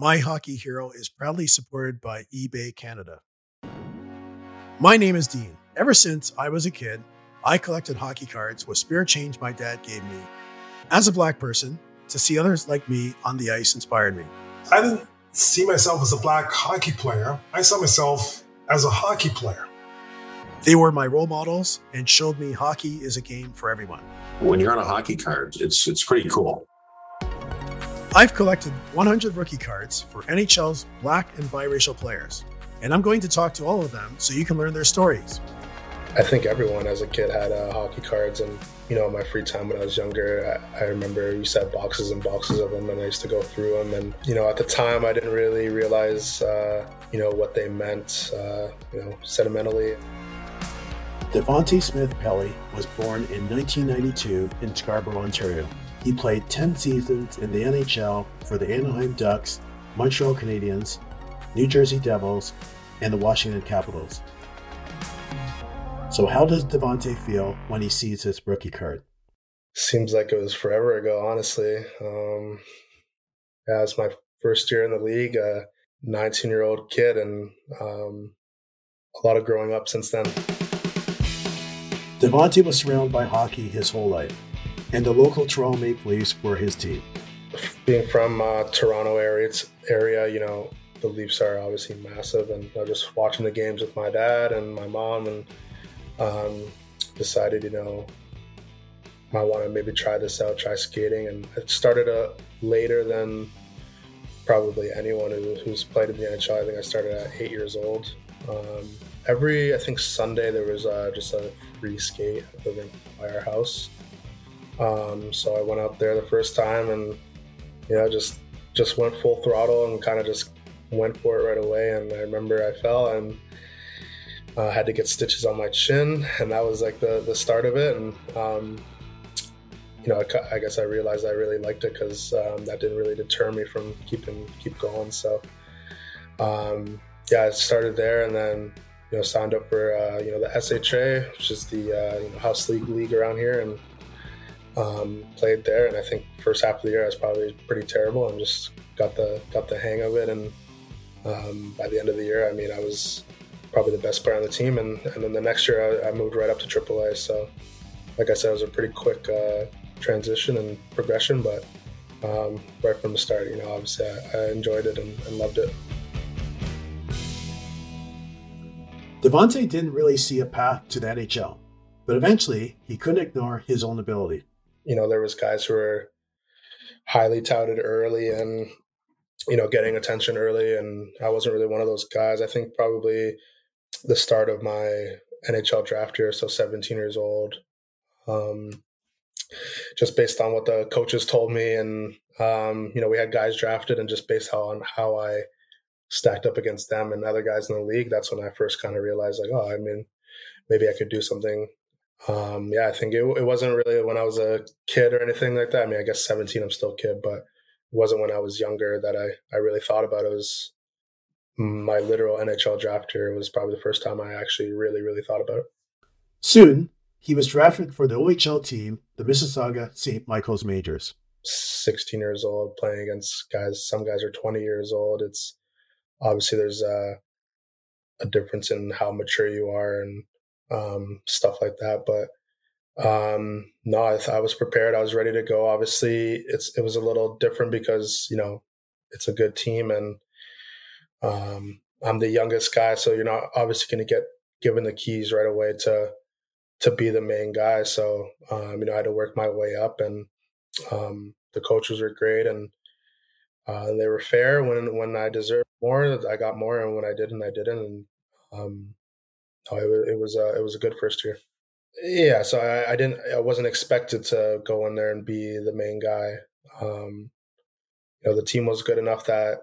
My Hockey Hero is proudly supported by eBay Canada. My name is Dean. Ever since I was a kid, I collected hockey cards with spare change my dad gave me. As a black person, to see others like me on the ice inspired me. I didn't see myself as a black hockey player. I saw myself as a hockey player. They were my role models and showed me hockey is a game for everyone. When you're on a hockey card, it's it's pretty cool. I've collected 100 rookie cards for NHL's black and biracial players, and I'm going to talk to all of them so you can learn their stories. I think everyone as a kid had uh, hockey cards, and you know, my free time when I was younger, I, I remember we used to have boxes and boxes of them, and I used to go through them. And you know, at the time, I didn't really realize, uh, you know, what they meant, uh, you know, sentimentally. Devante Smith Pelly was born in 1992 in Scarborough, Ontario. He played 10 seasons in the NHL for the Anaheim Ducks, Montreal Canadiens, New Jersey Devils, and the Washington Capitals. So, how does Devante feel when he sees his rookie card? Seems like it was forever ago, honestly. Um, yeah, it's my first year in the league, a 19 year old kid, and um, a lot of growing up since then. Devante was surrounded by hockey his whole life, and the local Toronto Leafs were his team. Being from uh, Toronto area, area, you know, the Leafs are obviously massive, and I was just watching the games with my dad and my mom, and um, decided, you know, I want to maybe try this out, try skating, and it started uh, later than probably anyone who, who's played in the NHL. I think I started at eight years old. Um, every I think Sunday there was uh, just a free skate living by our house. Um, so I went out there the first time and know just just went full throttle and kind of just went for it right away. And I remember I fell and uh, had to get stitches on my chin, and that was like the the start of it. And um, you know, I, I, guess I realized I really liked it because um, that didn't really deter me from keeping keep going. So um, yeah, I started there, and then you know signed up for uh, you know the SHA, which is the uh, you know, house league league around here, and um, played there. And I think first half of the year I was probably pretty terrible, and just got the got the hang of it. And um, by the end of the year, I mean I was probably the best player on the team. And, and then the next year, I, I moved right up to AAA. So, like I said, it was a pretty quick uh, transition and progression, but um, right from the start, you know, obviously I, I enjoyed it and, and loved it. Devante didn't really see a path to the NHL, but eventually he couldn't ignore his own ability. You know, there was guys who were highly touted early and you know getting attention early, and I wasn't really one of those guys. I think probably the start of my NHL draft year, so 17 years old. Um, just based on what the coaches told me, and um, you know, we had guys drafted, and just based on how I stacked up against them and other guys in the league, that's when I first kind of realized, like, oh, I mean, maybe I could do something. Um, yeah, I think it, it wasn't really when I was a kid or anything like that. I mean, I guess 17, I'm still a kid, but it wasn't when I was younger that I, I really thought about it. It was my literal NHL draft year was probably the first time I actually really, really thought about it. Soon, he was drafted for the OHL team, the Mississauga St. Michael's Majors. 16 years old, playing against guys. Some guys are 20 years old. It's obviously there's a, a difference in how mature you are and um, stuff like that. But um, no, I, I was prepared. I was ready to go. Obviously, it's it was a little different because you know it's a good team and um, I'm the youngest guy, so you're not obviously going to get given the keys right away to to be the main guy. So um, you know, I had to work my way up, and um, the coaches were great, and uh, they were fair. When when I deserved more, I got more, and when I didn't, I didn't. And um, oh, it, it was uh, it was a good first year. Yeah, so I, I, didn't, I wasn't expected to go in there and be the main guy. Um, you know, the team was good enough that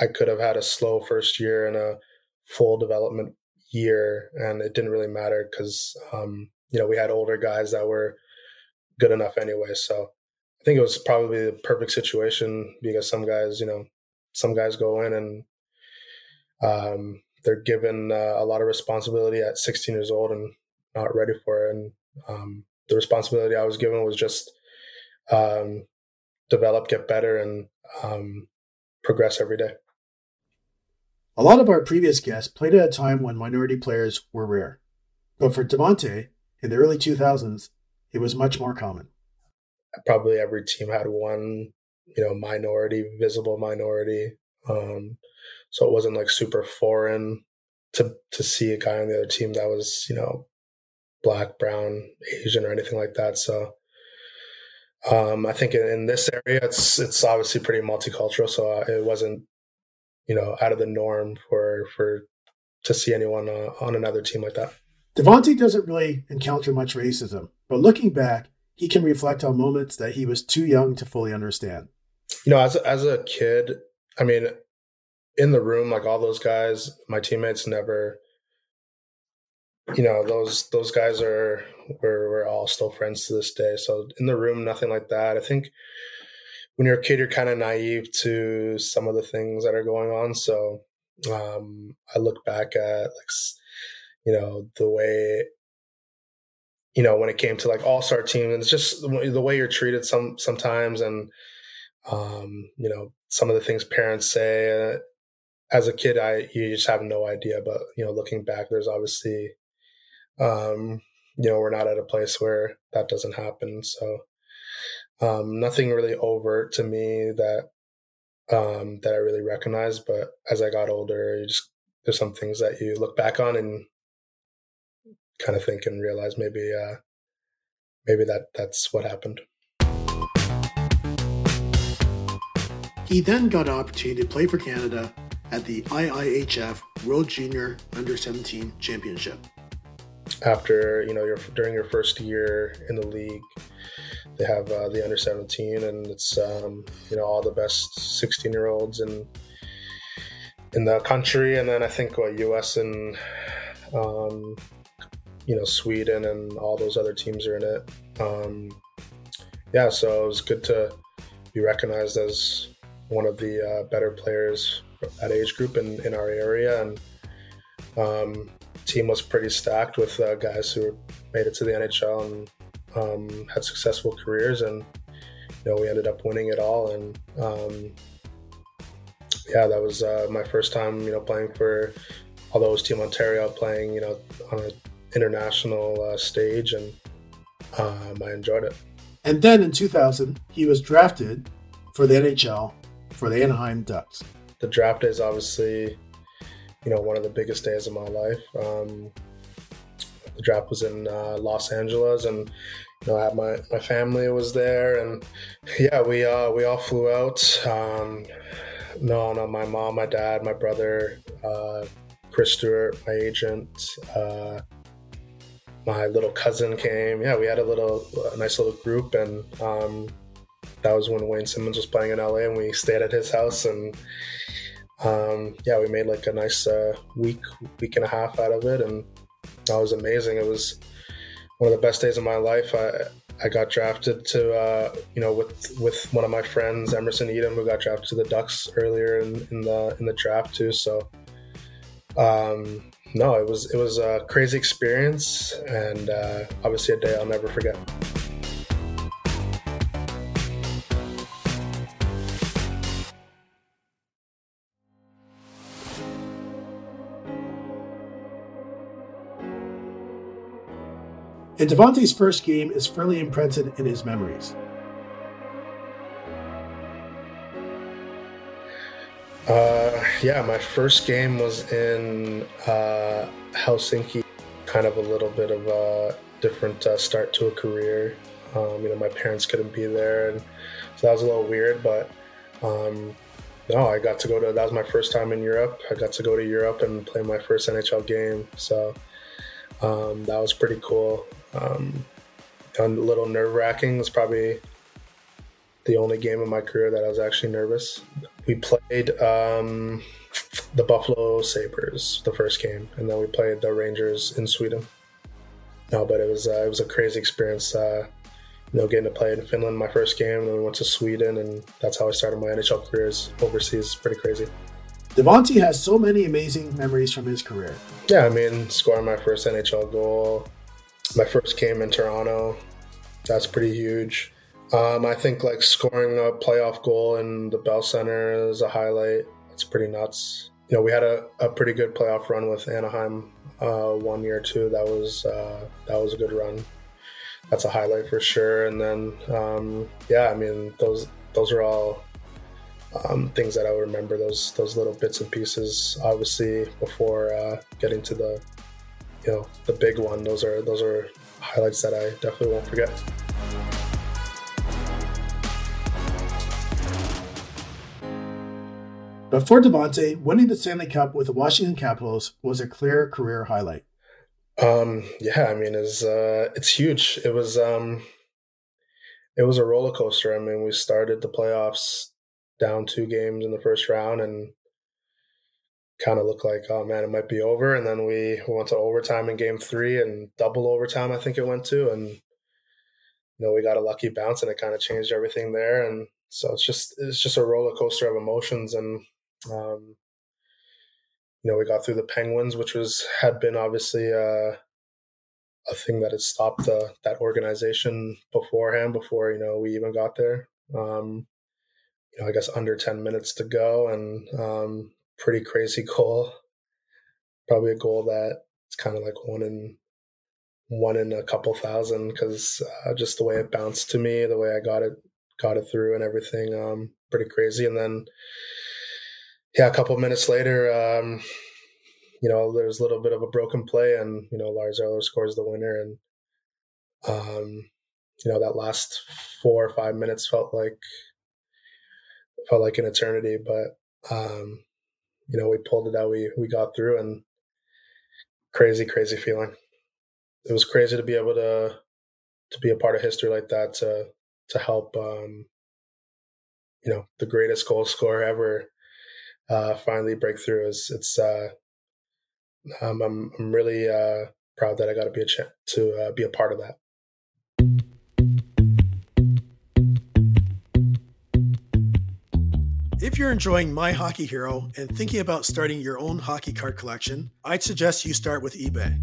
I could have had a slow first year and a full development year, and it didn't really matter because um, you know we had older guys that were good enough anyway. So I think it was probably the perfect situation because some guys, you know, some guys go in and um, they're given uh, a lot of responsibility at 16 years old and not ready for it. And um, the responsibility I was given was just um, develop, get better, and um, progress every day. A lot of our previous guests played at a time when minority players were rare. But for Devante, in the early 2000s, it was much more common. Probably every team had one, you know, minority, visible minority. Um, so it wasn't like super foreign to to see a guy on the other team that was, you know, black, brown, Asian, or anything like that. So um, I think in, in, this area, it's it's obviously pretty multicultural. So uh, it wasn't, you know, out of the norm for for to see anyone uh, on another team like that. Devante doesn't really encounter much racism, but looking back, he can reflect on moments that he was too young to fully understand. You know, as a, as a kid, I mean, in the room, like all those guys, my teammates never, you know, those those guys are we're we're all still friends to this day. So in the room, nothing like that. I think when you're a kid, you're kind of naive to some of the things that are going on. So um, I look back at like you know, the way, you know, when it came to like all star teams, and it's just the way you're treated some sometimes, and um, you know, some of the things parents say. Uh, as a kid, I you just have no idea, but you know, looking back, there's obviously, um, you know, we're not at a place where that doesn't happen. So, um, nothing really overt to me that um, that I really recognize. But as I got older, you just there's some things that you look back on and kind of think and realize maybe uh, maybe that that's what happened. He then got an opportunity to play for Canada at the IIHF World Junior Under 17 Championship. After you know, your during your first year in the league, they have uh, the under 17, and it's um, you know all the best 16 year olds in in the country, and then I think what U.S. and um, you know Sweden and all those other teams are in it. Um, yeah, so it was good to be recognized as one of the uh, better players at age group in, in our area, and um, team was pretty stacked with uh, guys who made it to the NHL and um, had successful careers, and you know we ended up winning it all, and um, yeah, that was uh, my first time, you know, playing for although it was Team Ontario, playing, you know, on an international uh, stage, and um, I enjoyed it. And then in 2000, he was drafted for the NHL for the Anaheim Ducks. The draft is obviously, you know, one of the biggest days of my life. Um, the draft was in uh, Los Angeles, and you know, I had my my family was there, and yeah, we uh, we all flew out. Um, no, no, my mom, my dad, my brother, uh, Chris Stewart, my agent, uh, my little cousin came. Yeah, we had a little, a nice little group, and um, that was when Wayne Simmonds was playing in LA, and we stayed at his house, and um, yeah, we made like a nice uh, week, week and a half out of it, and that was amazing. It was one of the best days of my life. I I got drafted to uh, you know with with one of my friends Emerson Etem, who got drafted to the Ducks earlier in, in the in the draft too. So um, no, it was it was a crazy experience, and uh, obviously a day I'll never forget. And Devante's first game is firmly imprinted in his memories. Uh, yeah, my first game was in uh, Helsinki. Kind of a little bit of a different uh, start to a career. Um, you know, my parents couldn't be there, and so that was a little weird. But um, no, I got to go to. That was my first time in Europe. I got to go to Europe and play my first NHL game. So um, that was pretty cool. Um, a little nerve wracking. It's probably the only game in my career that I was actually nervous we played um, the Buffalo Sabres the first game, and then we played the Rangers in Sweden. No, but it was uh, it was a crazy experience. Uh, you know, getting to play in Finland my first game, and then we went to Sweden, and that's how I started my NHL careers overseas. Pretty crazy. Devante has so many amazing memories from his career. Yeah, I mean, scoring my first NHL goal, my first game in Toronto, that's pretty huge. Um, I think like scoring a playoff goal in the Bell Center is a highlight. It's pretty nuts. You know, we had a, a pretty good playoff run with Anaheim uh, one year too. That was uh, that was a good run. That's a highlight for sure. And then um, yeah, I mean those those are all um, things that I would remember. Those those little bits and pieces. Obviously, before uh, getting to the you know the big one, those are those are highlights that I definitely won't forget. But for Devante, winning the Stanley Cup with the Washington Capitals was a clear career highlight. Um, yeah, I mean, it's uh, it's huge. It was um, it was a roller coaster. I mean, we started the playoffs down two games in the first round, and kind of looked like, oh man, it might be over. And then we went to overtime in game three and double overtime, I think it went to. And, you know, we got a lucky bounce and it kind of changed everything there. And so it's just, it's just a roller coaster of emotions. And, um, you know, we got through the Penguins, which was, had been obviously, uh, a thing that had stopped the, that organization beforehand, before, you know, we even got there. Um, you know, I guess under 10 minutes to go. And, um, pretty crazy goal. Probably a goal that it's kind of like one in one in a couple thousand because uh, just the way it bounced to me, the way I got it got it through and everything, um, pretty crazy. And then yeah, a couple minutes later, um, you know, there's a little bit of a broken play, and you know, Lars Eller scores the winner, and um, you know, that last four or five minutes felt like felt like an eternity, but um, you know, we pulled it out. We we got through, and crazy, crazy feeling. It was crazy to be able to to be a part of history like that to to help um, you know the greatest goal scorer ever uh, finally break through. Is it's uh, um, I'm I'm really uh, proud that I got to be a ch- to uh, be a part of that. If you're enjoying My Hockey Hero and thinking about starting your own hockey card collection, I'd suggest you start with eBay.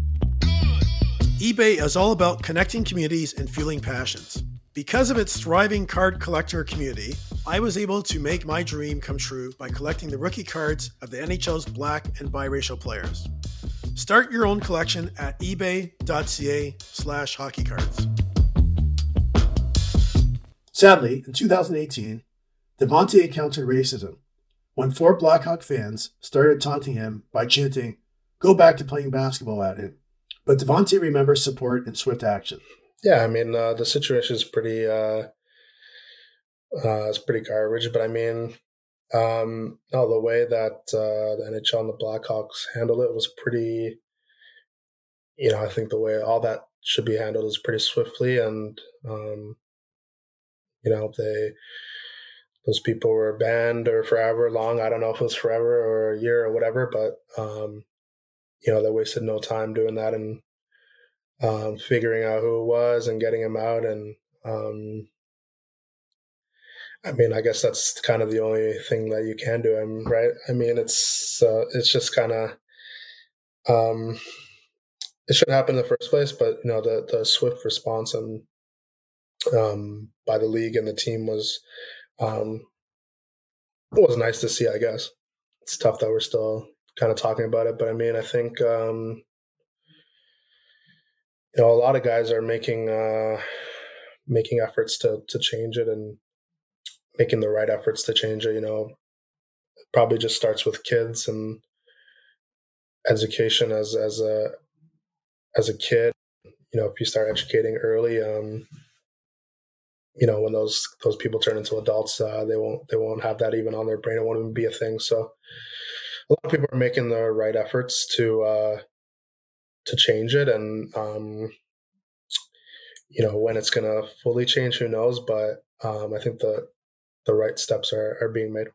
eBay is all about connecting communities and fueling passions. Because of its thriving card collector community, I was able to make my dream come true by collecting the rookie cards of the NHL's black and biracial players. Start your own collection at ebay.ca slash hockeycards. Sadly, in 2018, Devante encountered racism when four Blackhawk fans started taunting him by chanting, Go back to playing basketball at him. But Devante remembers support and swift action. Yeah, I mean, uh, the situation is pretty, uh, uh, it's pretty garbage, but I mean, um, no, the way that uh, the NHL and the Blackhawks handled it was pretty, you know, I think the way all that should be handled is pretty swiftly and, um, you know, they, those people were banned or forever long. I don't know if it was forever or a year or whatever, but um, you know, they wasted no time doing that and um, figuring out who it was and getting him out. And um, I mean, I guess that's kind of the only thing that you can do. I'm right. I mean, it's uh, it's just kind of um, it should happen in the first place, but you know, the the swift response and um, by the league and the team was um, it was nice to see. I guess it's tough that we're still kind of talking about it, but I mean, I think um, you know a lot of guys are making uh, making efforts to to change it and making the right efforts to change it. You know, it probably just starts with kids and education as as a as a kid. You know, if you start educating early, um, you know when those those people turn into adults uh, they won't they won't have that even on their brain. It won't even be a thing. So a lot of people are making the right efforts to uh to change it. And um you know when it's gonna fully change who knows? But um i think the the right steps are are being made.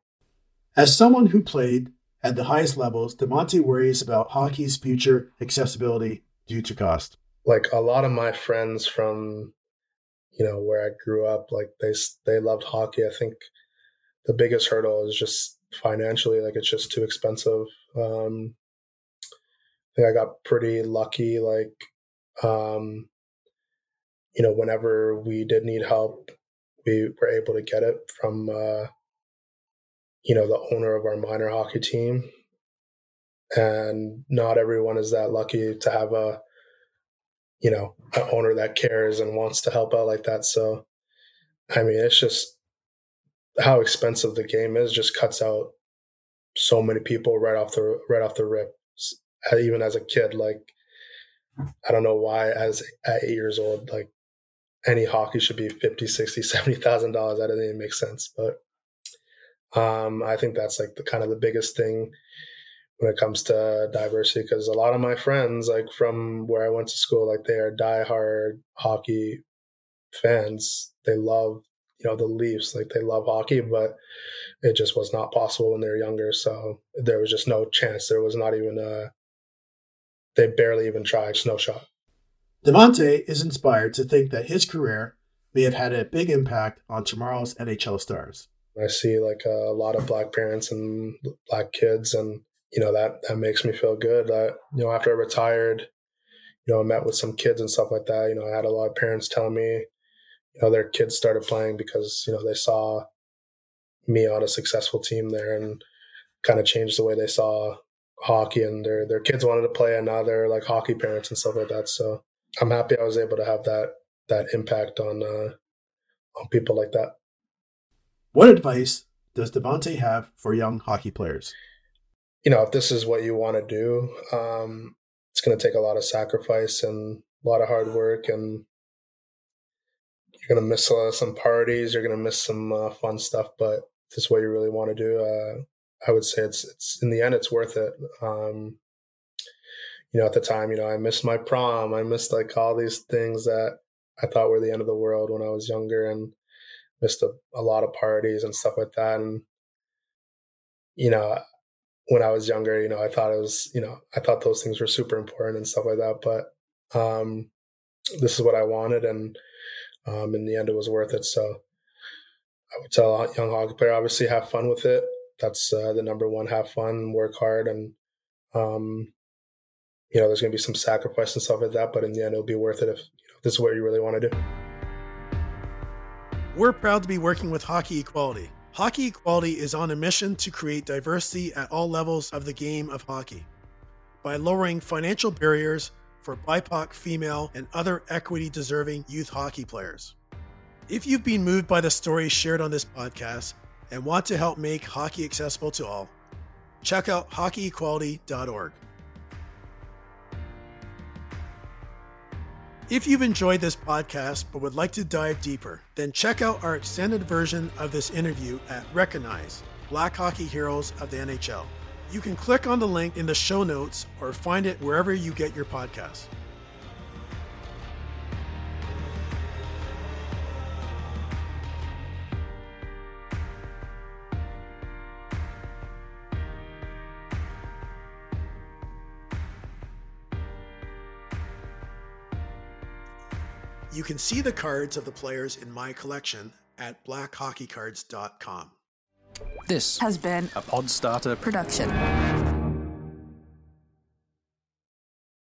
As someone who played at the highest levels devante worries about hockey's future accessibility due to cost. Like a lot of my friends from you know where I grew up like they they loved hockey I think the biggest hurdle is just financially like it's just too expensive um I think I got pretty lucky like um you know whenever we did need help we were able to get it from, uh, you know, the owner of our minor hockey team. And not everyone is that lucky to have a, you know, an owner that cares and wants to help out like that. So, I mean, it's just how expensive the game is just cuts out so many people right off the right off the rip. Even as a kid, like I don't know why as at eight years old, like any hockey should be 50, 60, 70,000 dollars. That doesn't even make sense. But um, I think that's like the kind of the biggest thing when it comes to diversity because a lot of my friends like from where I went to school like they are diehard hockey fans. They love you know the Leafs like they love hockey but it just was not possible when they were younger so there was just no chance. There was not even a they barely even tried no shot. Devante is inspired to think that his career may have had a big impact on tomorrow's NHL stars. I see like a lot of black parents and black kids and you know that that makes me feel good. That you know after I retired, you know I met with some kids and stuff like that. You know I had a lot of parents telling me, you know their kids started playing because you know they saw me on a successful team there and kind of changed the way they saw hockey and their their kids wanted to play and now they're like hockey parents and stuff like that. So I'm happy I was able to have that that impact on uh, on people like that. What advice does Devante have for young hockey players? You know, if this is what you want to do, um, it's going to take a lot of sacrifice and a lot of hard work, and you're going to miss uh, some parties. You're going to miss some uh, fun stuff, but this is what you really want to do. Uh, I would say it's it's in the end, it's worth it. Um, you know, at the time, you know, I missed my prom. I missed like all these things that I thought were the end of the world when I was younger, and missed a, a lot of parties and stuff like that. And you know, when I was younger, you know, I thought it was, you know, I thought those things were super important and stuff like that. But um, this is what I wanted, and um, in the end, it was worth it. So I would tell a young hockey player, obviously, have fun with it. That's uh, the number one. Have fun, work hard, and um, you know, there's going to be some sacrifice and stuff like that. But in the end, it'll be worth it if, you know, if this is what you really want to do. We're proud to be working with Hockey Equality Hockey Equality is on a mission to create diversity at all levels of the game of hockey by lowering financial barriers for BIPOC, female, and other equity deserving youth hockey players. If you've been moved by the stories shared on this podcast and want to help make hockey accessible to all, check out hockeyequality.org. If you've enjoyed this podcast but would like to dive deeper, then check out our extended version of this interview at Recognize Black Hockey Heroes of the NHL. You can click on the link in the show notes or find it wherever you get your podcasts. Can see the cards of the players in my collection at blackhockeycards.com. This has been a Podstarter production.